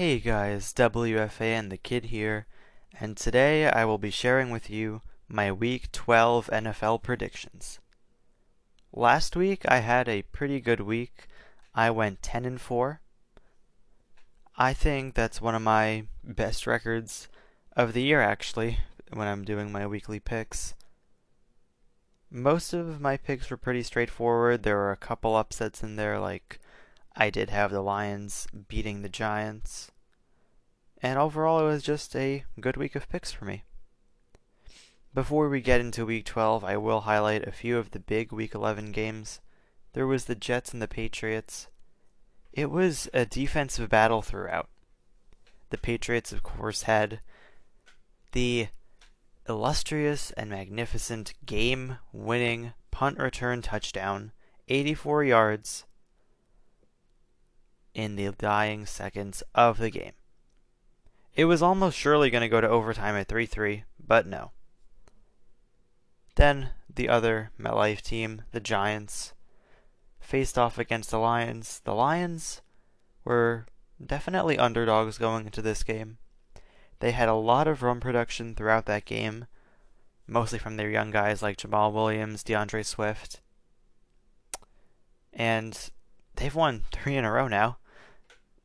Hey guys, WFAN the Kid here, and today I will be sharing with you my Week 12 NFL predictions. Last week I had a pretty good week. I went 10 and 4. I think that's one of my best records of the year actually when I'm doing my weekly picks. Most of my picks were pretty straightforward. There were a couple upsets in there like I did have the Lions beating the Giants. And overall, it was just a good week of picks for me. Before we get into week 12, I will highlight a few of the big week 11 games. There was the Jets and the Patriots. It was a defensive battle throughout. The Patriots, of course, had the illustrious and magnificent game winning punt return touchdown, 84 yards in the dying seconds of the game. It was almost surely going to go to overtime at 3 3, but no. Then the other MetLife team, the Giants, faced off against the Lions. The Lions were definitely underdogs going into this game. They had a lot of run production throughout that game, mostly from their young guys like Jamaal Williams, DeAndre Swift. And they've won three in a row now.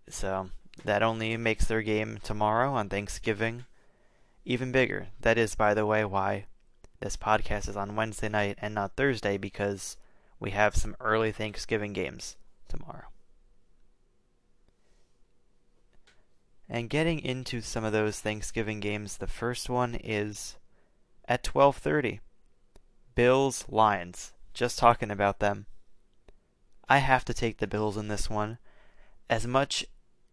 So that only makes their game tomorrow on Thanksgiving even bigger. That is, by the way, why this podcast is on Wednesday night and not Thursday because we have some early Thanksgiving games tomorrow. And getting into some of those Thanksgiving games, the first one is at 12:30. Bills Lions. Just talking about them. I have to take the Bills in this one. As much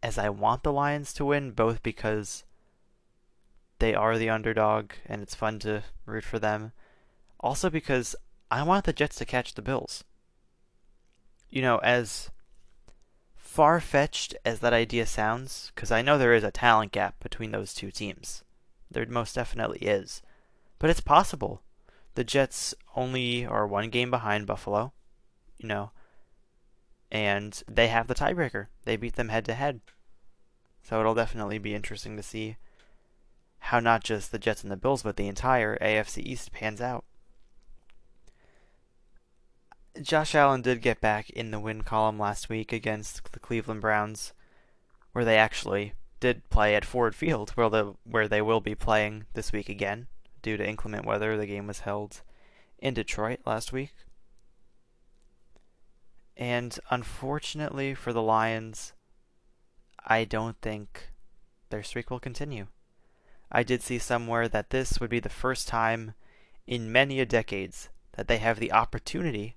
as I want the Lions to win, both because they are the underdog and it's fun to root for them, also because I want the Jets to catch the Bills. You know, as far fetched as that idea sounds, because I know there is a talent gap between those two teams, there most definitely is, but it's possible. The Jets only are one game behind Buffalo, you know, and they have the tiebreaker. They beat them head to head. So it'll definitely be interesting to see how not just the Jets and the Bills, but the entire AFC East pans out. Josh Allen did get back in the win column last week against the Cleveland Browns, where they actually did play at Ford Field, where, the, where they will be playing this week again. Due to inclement weather, the game was held in Detroit last week. And unfortunately for the Lions, I don't think their streak will continue. I did see somewhere that this would be the first time in many a decades that they have the opportunity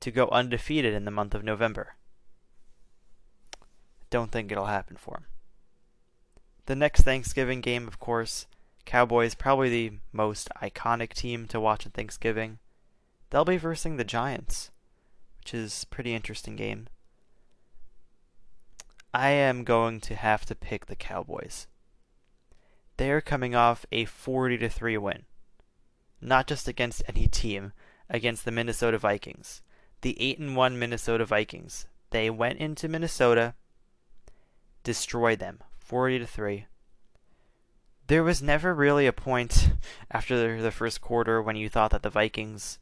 to go undefeated in the month of November. Don't think it'll happen for them. The next Thanksgiving game, of course, Cowboys, probably the most iconic team to watch on Thanksgiving. They'll be versing the Giants which is pretty interesting game. I am going to have to pick the Cowboys. They're coming off a 40 to 3 win. Not just against any team, against the Minnesota Vikings. The 8 and 1 Minnesota Vikings. They went into Minnesota, destroyed them 40 to 3. There was never really a point after the first quarter when you thought that the Vikings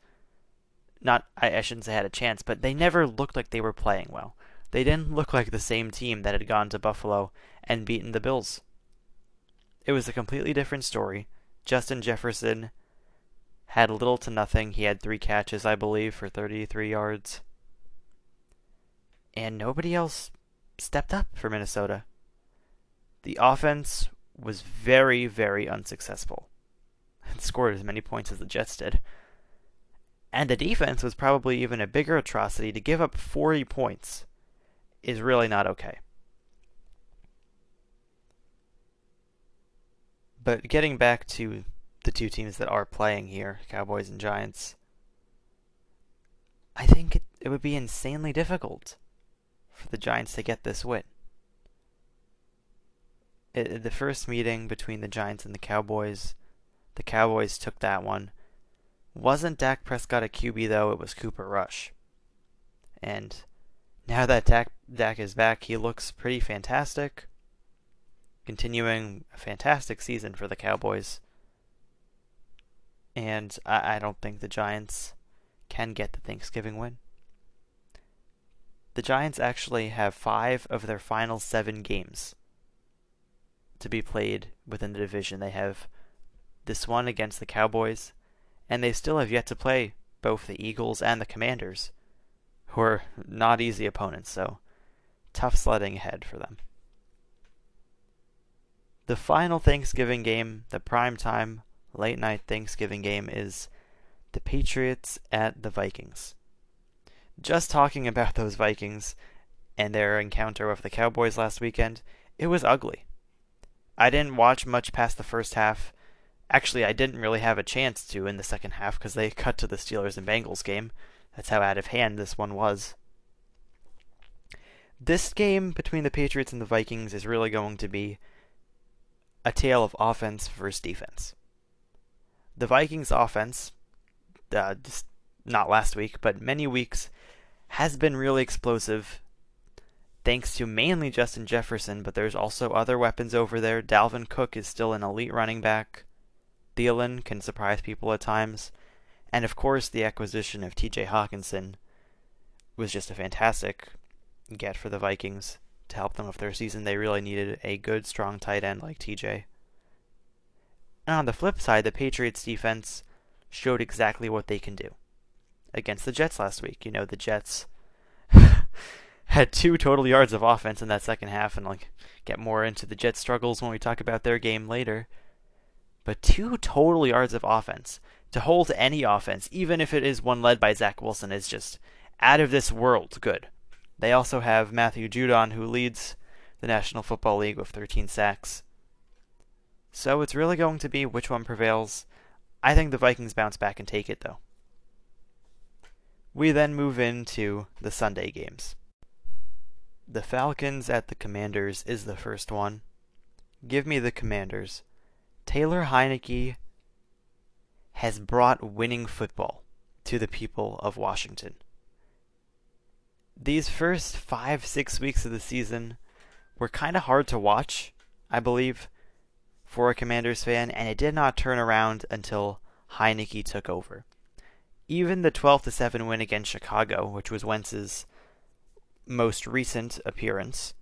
not I shouldn't say had a chance, but they never looked like they were playing well. They didn't look like the same team that had gone to Buffalo and beaten the Bills. It was a completely different story. Justin Jefferson had little to nothing. He had three catches, I believe, for 33 yards. And nobody else stepped up for Minnesota. The offense was very, very unsuccessful. It scored as many points as the Jets did. And the defense was probably even a bigger atrocity. To give up 40 points is really not okay. But getting back to the two teams that are playing here, Cowboys and Giants, I think it, it would be insanely difficult for the Giants to get this win. It, the first meeting between the Giants and the Cowboys, the Cowboys took that one. Wasn't Dak Prescott a QB though? It was Cooper Rush. And now that Dak, Dak is back, he looks pretty fantastic. continuing a fantastic season for the Cowboys. And I, I don't think the Giants can get the Thanksgiving win. The Giants actually have five of their final seven games to be played within the division. They have this one against the Cowboys, and they still have yet to play both the Eagles and the Commanders, who are not easy opponents, so tough sledding ahead for them. The final Thanksgiving game, the prime time late night Thanksgiving game, is the Patriots at the Vikings. Just talking about those Vikings and their encounter with the Cowboys last weekend, it was ugly. I didn't watch much past the first half. Actually, I didn't really have a chance to in the second half because they cut to the Steelers and Bengals game. That's how out of hand this one was. This game between the Patriots and the Vikings is really going to be a tale of offense versus defense. The Vikings' offense, uh, just not last week, but many weeks, has been really explosive thanks to mainly Justin Jefferson, but there's also other weapons over there. Dalvin Cook is still an elite running back. Thielen can surprise people at times. And of course, the acquisition of TJ Hockenson was just a fantastic get for the Vikings to help them with their season. They really needed a good, strong tight end like TJ. And on the flip side, the Patriots defense showed exactly what they can do against the Jets last week. You know, the Jets had two total yards of offense in that second half, and like get more into the Jets' struggles when we talk about their game later. But two total yards of offense to hold any offense, even if it is one led by Zach Wilson, is just out of this world good. They also have Matthew Judon, who leads the National Football League with 13 sacks. So it's really going to be which one prevails. I think the Vikings bounce back and take it, though. We then move into the Sunday games. The Falcons at the Commanders is the first one. Give me the Commanders. Taylor Heinicke has brought winning football to the people of Washington. These first five, six weeks of the season were kind of hard to watch, I believe, for a Commanders fan, and it did not turn around until Heinicke took over. Even the 12 7 win against Chicago, which was Wentz's most recent appearance.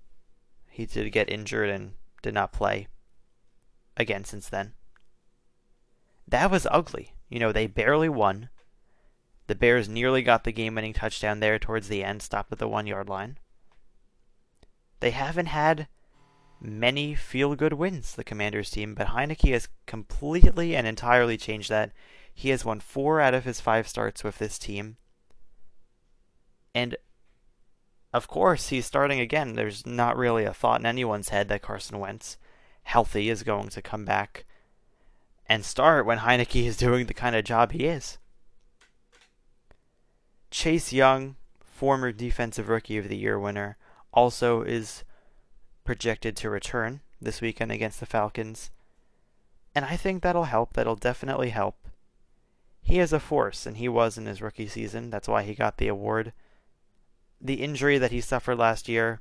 He did get injured and did not play again since then. That was ugly. You know, they barely won. The Bears nearly got the game winning touchdown there towards the end, stopped at the one yard line. They haven't had many feel good wins, the Commanders team, but Heinicke has completely and entirely changed that. He has won four out of his five starts with this team. And of course, he's starting again. There's not really a thought in anyone's head that Carson Wentz, healthy, is going to come back and start when Heinicke is doing the kind of job he is. Chase Young, former Defensive Rookie of the Year winner, also is projected to return this weekend against the Falcons. And I think that'll help. That'll definitely help. He is a force, and he was in his rookie season. That's why he got the award the injury that he suffered last year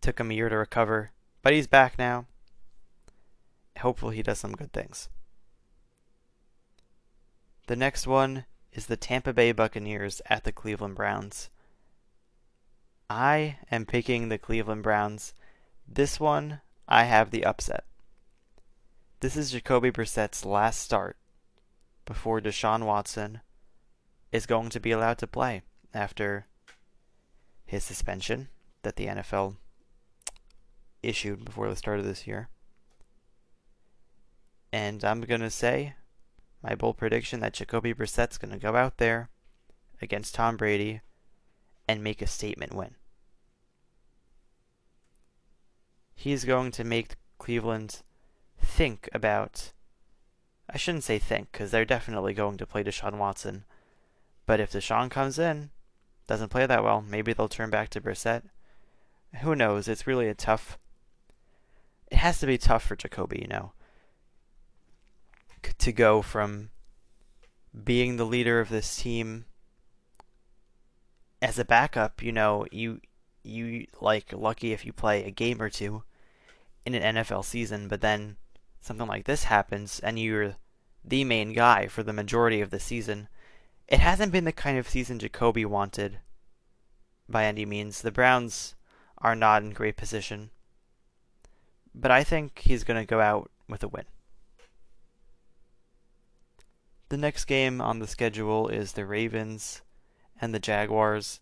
took him a year to recover, but he's back now. Hopefully, he does some good things. The next one is the Tampa Bay Buccaneers at the Cleveland Browns. I am picking the Cleveland Browns. This one, I have the upset. This is Jacoby Brissett's last start before Deshaun Watson is going to be allowed to play after his suspension that the NFL issued before the start of this year. And I'm going to say my bold prediction that Jacoby Brissett's going to go out there against Tom Brady and make a statement win. He's going to make Cleveland think about. I shouldn't say think, because they're definitely going to play Deshaun Watson. But if Deshaun comes in doesn't play that well. Maybe they'll turn back to Brissett. Who knows? It's really a tough. It has to be tough for Jacoby, you know, to go from being the leader of this team as a backup. You know, you you like lucky if you play a game or two, in an NFL season, but then something like this happens and you're the main guy for the majority of the season. It hasn't been the kind of season Jacoby wanted by any means. The Browns are not in great position. But I think he's going to go out with a win. The next game on the schedule is the Ravens and the Jaguars.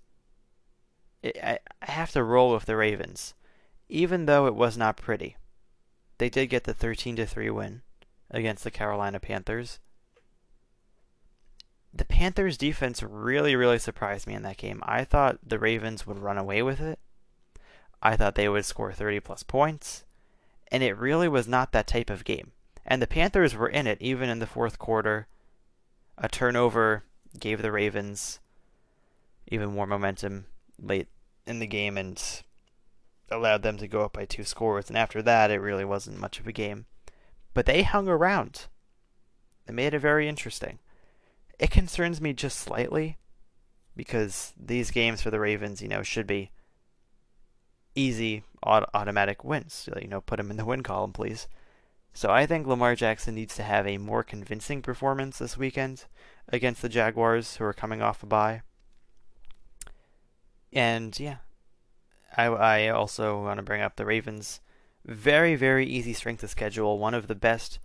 I, have to roll with the Ravens, even though it was not pretty. They did get the 13 to 3 win against the Carolina Panthers. The Panthers defense really really surprised me in that game. I thought the Ravens would run away with it. I thought they would score 30 plus points, and it really was not that type of game. And the Panthers were in it even in the fourth quarter. A turnover gave the Ravens even more momentum late in the game and allowed them to go up by two scores. And after that, it really wasn't much of a game. But they hung around. They made it very interesting. It concerns me just slightly because these games for the Ravens, you know, should be easy automatic wins. You know, put them in the win column, please. So I think Lamar Jackson needs to have a more convincing performance this weekend against the Jaguars, who are coming off a bye. And yeah, I, I also want to bring up the Ravens. Very, very easy strength of schedule. One of the best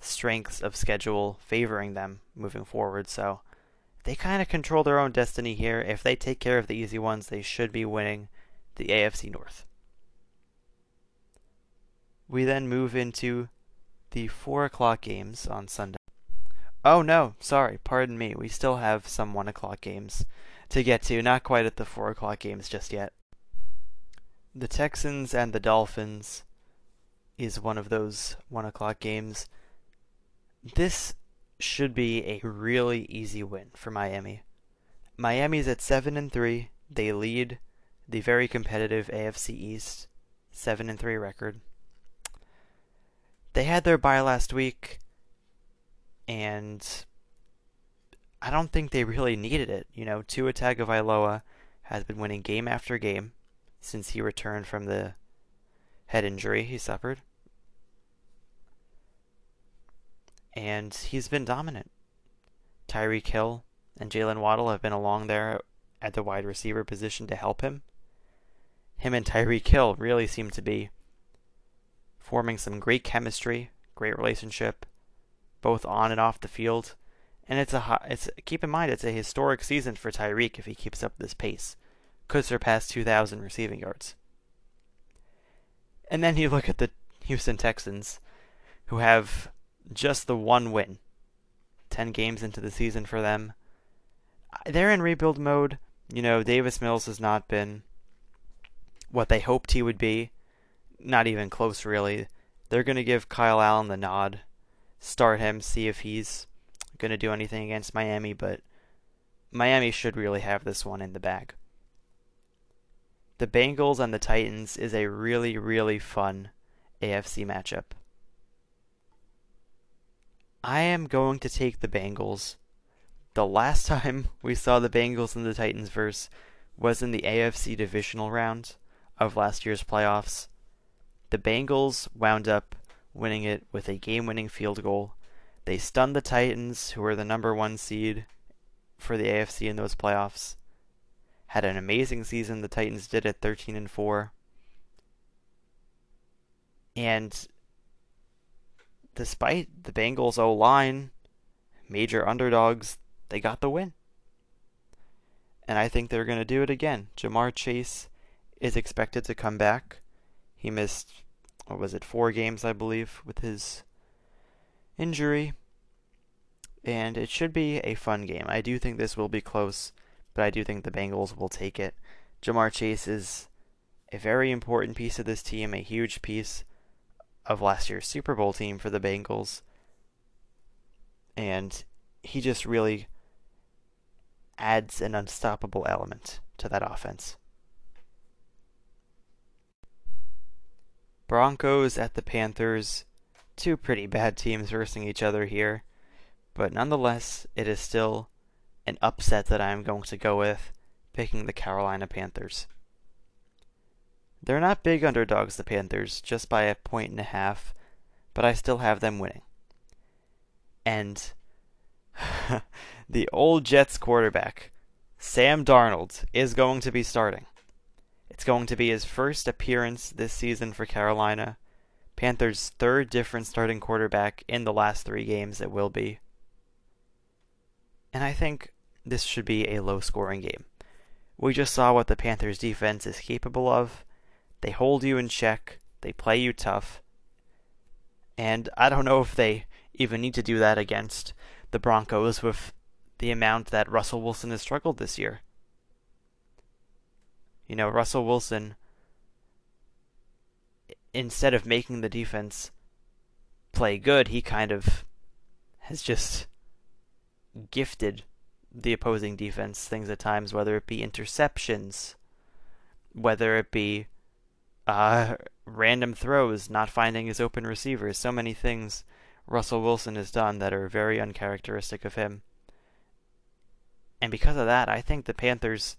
strengths of schedule favoring them moving forward. So they kind of control their own destiny here. If they take care of the easy ones, they should be winning the AFC North. We then move into the 4 o'clock games on Sunday. Oh no, sorry, pardon me. We still have some 1 o'clock games to get to, not quite at the 4 o'clock games just yet. The Texans and the Dolphins is one of those 1 o'clock games. This should be a really easy win for Miami. Miami's at 7 and 3. They lead the very competitive AFC East 7 and 3 record. They had their bye last week and I don't think they really needed it. You know, Tua Tagovailoa has been winning game after game since he returned from the head injury he suffered. And he's been dominant. Tyreek Hill and Jaylen Waddle have been along there at the wide receiver position to help him. Him and Tyreek Hill really seem to be forming some great chemistry, great relationship, both on and off the field. And it's a it's keep in mind it's a historic season for Tyreek if he keeps up this pace could surpass 2,000 receiving yards. And then you look at the Houston Texans, who have just the one win. 10 games into the season for them. They're in rebuild mode. You know, Davis Mills has not been what they hoped he would be. Not even close, really. They're going to give Kyle Allen the nod, start him, see if he's going to do anything against Miami, but Miami should really have this one in the bag the Bengals and the Titans is a really, really fun AFC matchup. I am going to take the Bengals. The last time we saw the Bengals and the Titans verse was in the AFC divisional round of last year's playoffs. The Bengals wound up winning it with a game winning field goal. They stunned the Titans, who were the number one seed for the AFC in those playoffs had an amazing season. The Titans did at 13 and 4. And despite the Bengals O line, major underdogs, they got the win. And I think they're going to do it again. Ja'Marr Chase is expected to come back. He missed, what was it, four games, I believe, with his injury. And it should be a fun game. I do think this will be close but I do think the Bengals will take it. Ja'Marr Chase is a very important piece of this team, a huge piece of last year's Super Bowl team for the Bengals. And he just really adds an unstoppable element to that offense. Broncos at the Panthers. Two pretty bad teams versing each other here. But nonetheless, it is still an upset that I am going to go with, picking the Carolina Panthers. They're not big underdogs, the Panthers, just by a point and a half, but I still have them winning. And the old Jets quarterback, Sam Darnold, is going to be starting. It's going to be his first appearance this season for Carolina. Panthers' third different starting quarterback in the last three games, it will be. And I think this should be a low scoring game. We just saw what the Panthers defense is capable of. They hold you in check, they play you tough. And I don't know if they even need to do that against the Broncos with the amount that Russell Wilson has struggled this year. You know, Russell Wilson, instead of making the defense play good, he kind of has just gifted the opposing defense things at times, whether it be interceptions, whether it be uh, random throws, not finding his open receivers, so many things Russell Wilson has done that are very uncharacteristic of him. And because of that, I think the Panthers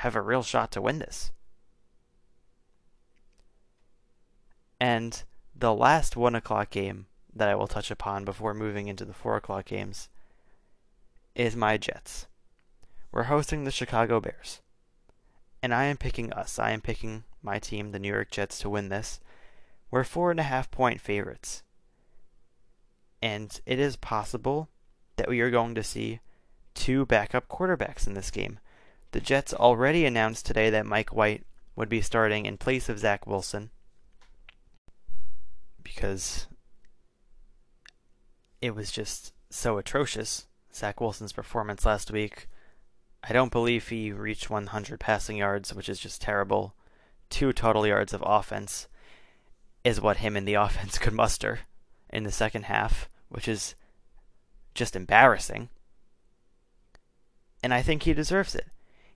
have a real shot to win this. And the last 1 o'clock game that I will touch upon before moving into the 4 o'clock games is my Jets. We're hosting the Chicago Bears. And I am picking us. I am picking my team, the New York Jets, to win this. We're four and a half point favorites. And it is possible that we are going to see two backup quarterbacks in this game. The Jets already announced today that Mike White would be starting in place of Zach Wilson because it was just so atrocious Zach Wilson's performance last week. I don't believe he reached 100 passing yards, which is just terrible. Two total yards of offense is what him and the offense could muster in the second half, which is just embarrassing. And I think he deserves it.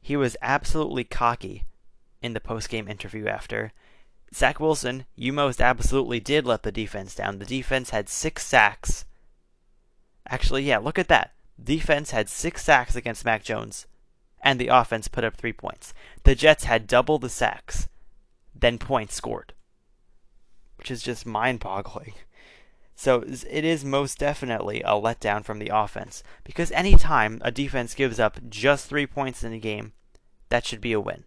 He was absolutely cocky in the post-game interview after. Zach Wilson, you most absolutely did let the defense down. The defense had six sacks. Actually, yeah, look at that defense had six sacks against Mac Jones, and the offense put up three points. The Jets had double the sacks, then points scored, which is just mind boggling. So it is most definitely a letdown from the offense because anytime a defense gives up just three points in a game, that should be a win.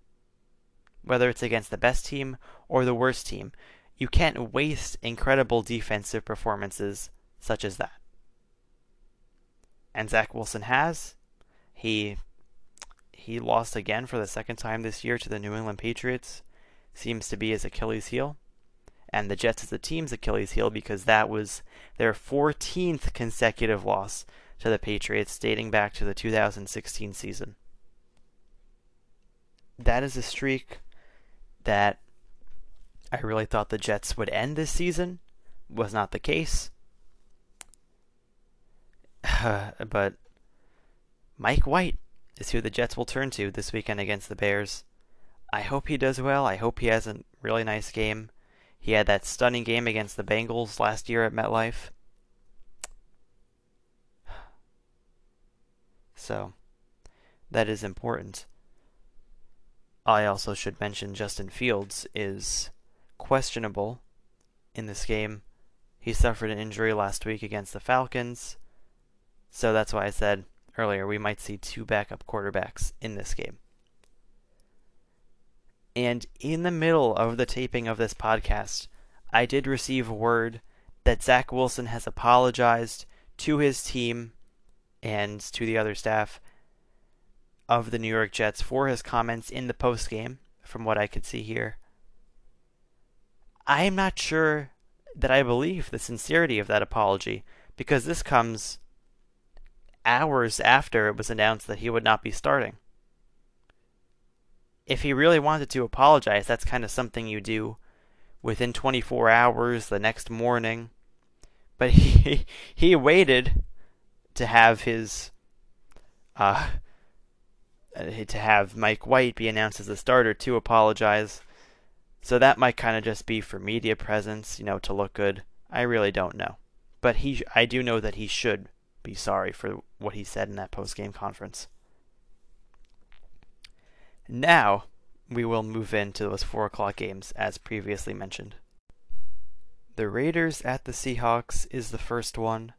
Whether it's against the best team or the worst team, you can't waste incredible defensive performances such as that and Zach Wilson has. He he lost again for the second time this year to the New England Patriots. Seems to be his Achilles heel. And the Jets as the team's Achilles heel because that was their 14th consecutive loss to the Patriots dating back to the 2016 season. That is a streak that I really thought the Jets would end this season. Was not the case. but Mike White is who the Jets will turn to this weekend against the Bears. I hope he does well. I hope he has a really nice game. He had that stunning game against the Bengals last year at MetLife. So, that is important. I also should mention Justin Fields is questionable in this game. He suffered an injury last week against the Falcons. So that's why I said earlier we might see two backup quarterbacks in this game. And in the middle of the taping of this podcast, I did receive word that Zach Wilson has apologized to his team and to the other staff of the New York Jets for his comments in the postgame, from what I could see here. I am not sure that I believe the sincerity of that apology because this comes hours after it was announced that he would not be starting. If he really wanted to apologize, that's kind of something you do within 24 hours the next morning. But he he waited to have his uh, to have Mike White be announced as the starter to apologize. So that might kind of just be for media presence, you know, to look good. I really don't know. But he I do know that he should be sorry for what he said in that post game conference. Now, we will move into those 4 o'clock games as previously mentioned. The Raiders at the Seahawks is the first one.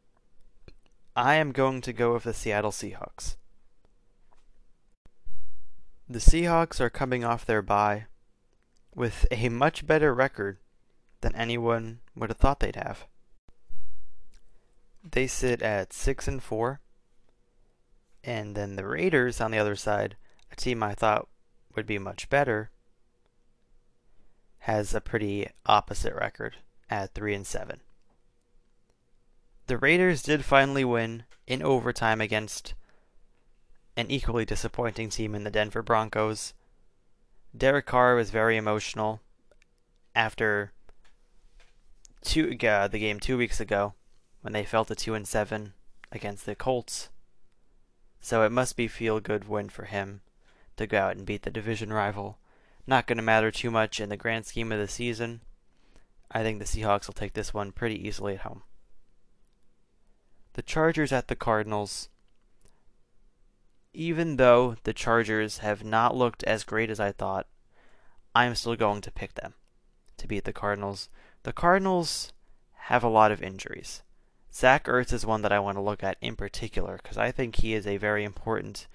I am going to go with the Seattle Seahawks. The Seahawks are coming off their bye with a much better record than anyone would have thought they'd have. They sit at 6 and 4. And then the Raiders on the other side, a team I thought would be much better, has a pretty opposite record at 3 and 7. The Raiders did finally win in overtime against an equally disappointing team in the Denver Broncos. Derek Carr was very emotional after two uh, the game 2 weeks ago when they fell to 2 and 7 against the Colts. So it must be feel good win for him to go out and beat the division rival. Not going to matter too much in the grand scheme of the season. I think the Seahawks will take this one pretty easily at home. The Chargers at the Cardinals. Even though the Chargers have not looked as great as I thought, I'm still going to pick them to beat the Cardinals. The Cardinals have a lot of injuries. Zach Ertz is one that I want to look at in particular because I think he is a very important,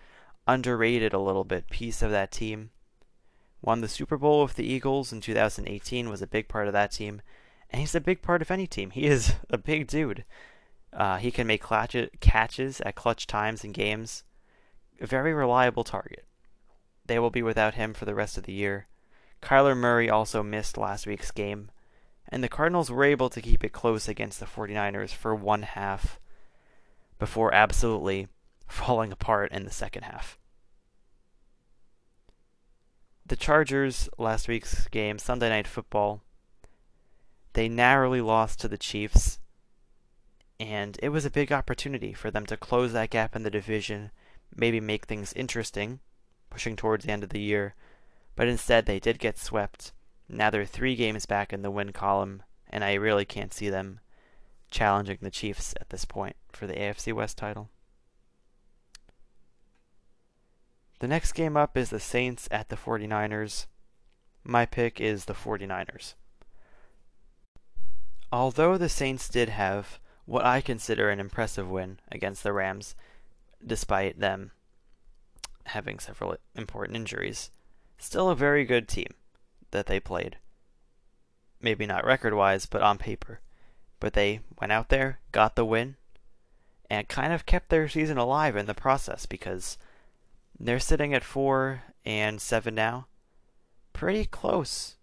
underrated a little bit piece of that team. Won the Super Bowl with the Eagles in 2018, was a big part of that team, and he's a big part of any team. He is a big dude. Uh, he can make clutch- catches at clutch times in games. A very reliable target. They will be without him for the rest of the year. Kyler Murray also missed last week's game and the Cardinals were able to keep it close against the 49ers for one half before absolutely falling apart in the second half. The Chargers, last week's game, Sunday Night Football, they narrowly lost to the Chiefs, and it was a big opportunity for them to close that gap in the division, maybe make things interesting, pushing towards the end of the year, but instead they did get swept now they're three games back in the win column, and I really can't see them challenging the Chiefs at this point for the AFC West title. The next game up is the Saints at the 49ers. My pick is the 49ers. Although the Saints did have what I consider an impressive win against the Rams, despite them having several important injuries, still a very good team that they played. Maybe not record wise, but on paper. But they went out there, got the win, and kind of kept their season alive in the process because they're sitting at 4 and 7 now. Pretty close.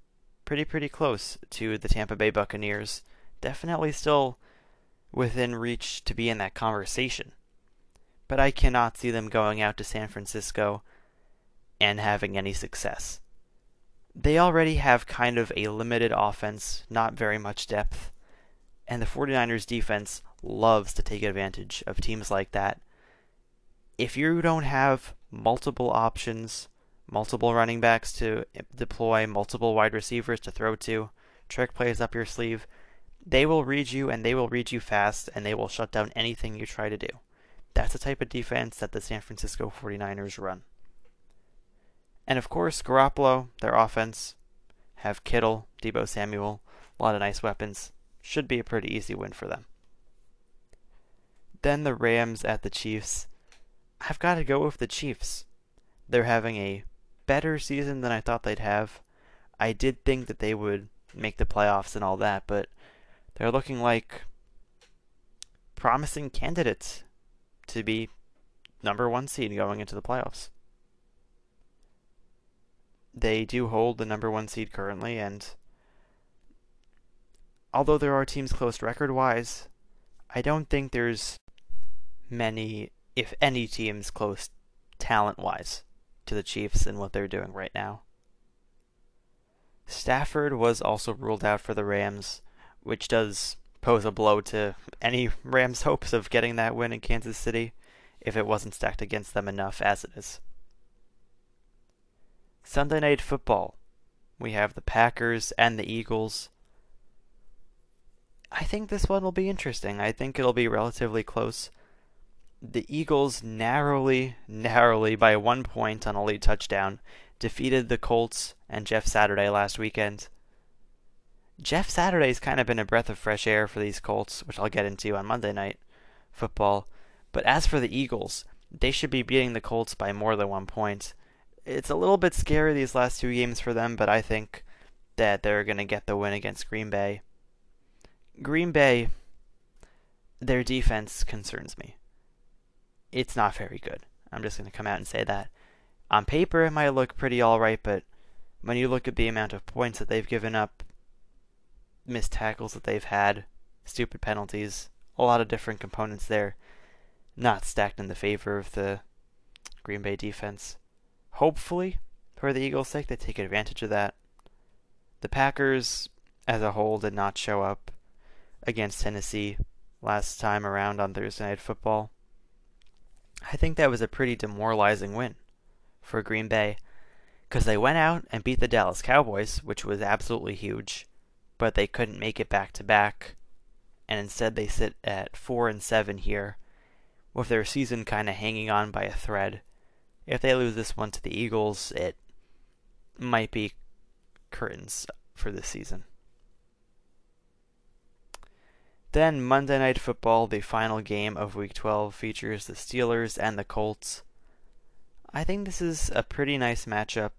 Pretty, pretty close to the Tampa Bay Buccaneers. Definitely still within reach to be in that conversation. But I cannot see them going out to San Francisco and having any success they already have kind of a limited offense, not very much depth. And the 49ers defense loves to take advantage of teams like that. If you don't have multiple options, multiple running backs to deploy, multiple wide receivers to throw to, trick plays up your sleeve, they will read you and they will read you fast and they will shut down anything you try to do. That's the type of defense that the San Francisco 49ers run. And of course, Garoppolo, their offense, have Kittle, Deebo Samuel, a lot of nice weapons. Should be a pretty easy win for them. Then the Rams at the Chiefs. I've got to go with the Chiefs. They're having a better season than I thought they'd have. I did think that they would make the playoffs and all that, but they're looking like promising candidates to be number one seed going into the playoffs. They do hold the number one seed currently, and although there are teams close record wise, I don't think there's many, if any, teams close talent wise to the Chiefs and what they're doing right now. Stafford was also ruled out for the Rams, which does pose a blow to any Rams' hopes of getting that win in Kansas City if it wasn't stacked against them enough as it is. Sunday Night Football. We have the Packers and the Eagles. I think this one will be interesting. I think it'll be relatively close. The Eagles narrowly, narrowly by one point on a late touchdown defeated the Colts and Jeff Saturday last weekend. Jeff Saturday's kind of been a breath of fresh air for these Colts, which I'll get into on Monday night football. But as for the Eagles, they should be beating the Colts by more than one point. It's a little bit scary these last two games for them, but I think that they're going to get the win against Green Bay. Green Bay, their defense concerns me. It's not very good. I'm just going to come out and say that. On paper, it might look pretty alright, but when you look at the amount of points that they've given up, missed tackles that they've had, stupid penalties, a lot of different components there, not stacked in the favor of the Green Bay defense. Hopefully, for the Eagles' sake, they take advantage of that. The Packers, as a whole, did not show up against Tennessee last time around on Thursday Night Football. I think that was a pretty demoralizing win for Green Bay because they went out and beat the Dallas Cowboys, which was absolutely huge, but they couldn't make it back to back, and instead they sit at four and seven here, with their season kind of hanging on by a thread. If they lose this one to the Eagles, it might be curtains for this season. Then Monday Night Football, the final game of Week 12, features the Steelers and the Colts. I think this is a pretty nice matchup,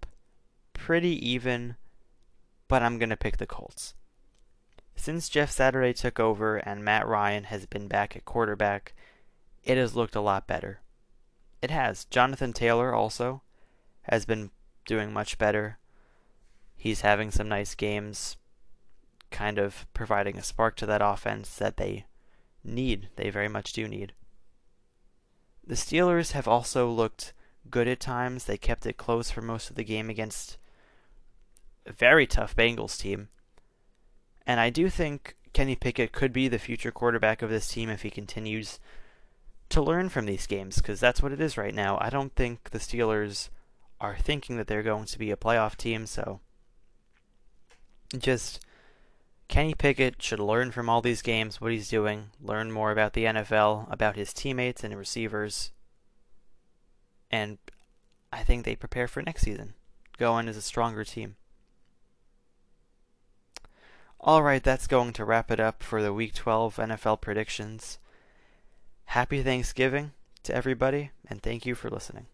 pretty even, but I'm going to pick the Colts. Since Jeff Saturday took over and Matt Ryan has been back at quarterback, it has looked a lot better. It has. Jonathan Taylor also has been doing much better. He's having some nice games kind of providing a spark to that offense that they need. They very much do need. The Steelers have also looked good at times. They kept it close for most of the game against a very tough Bengals team. And I do think Kenny Pickett could be the future quarterback of this team if he continues to learn from these games, because that's what it is right now. I don't think the Steelers are thinking that they're going to be a playoff team, so just Kenny Pickett should learn from all these games what he's doing, learn more about the NFL, about his teammates and receivers, and I think they prepare for next season. Go as a stronger team. Alright, that's going to wrap it up for the Week 12 NFL predictions. Happy Thanksgiving to everybody, and thank you for listening.